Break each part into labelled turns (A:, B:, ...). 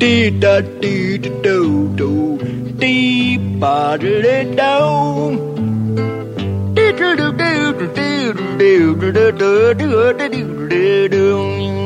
A: dee da dee da do do dee ba da da do dee do do do do do do do do do do do do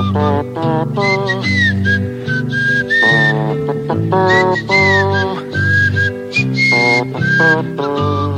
A: Thank you.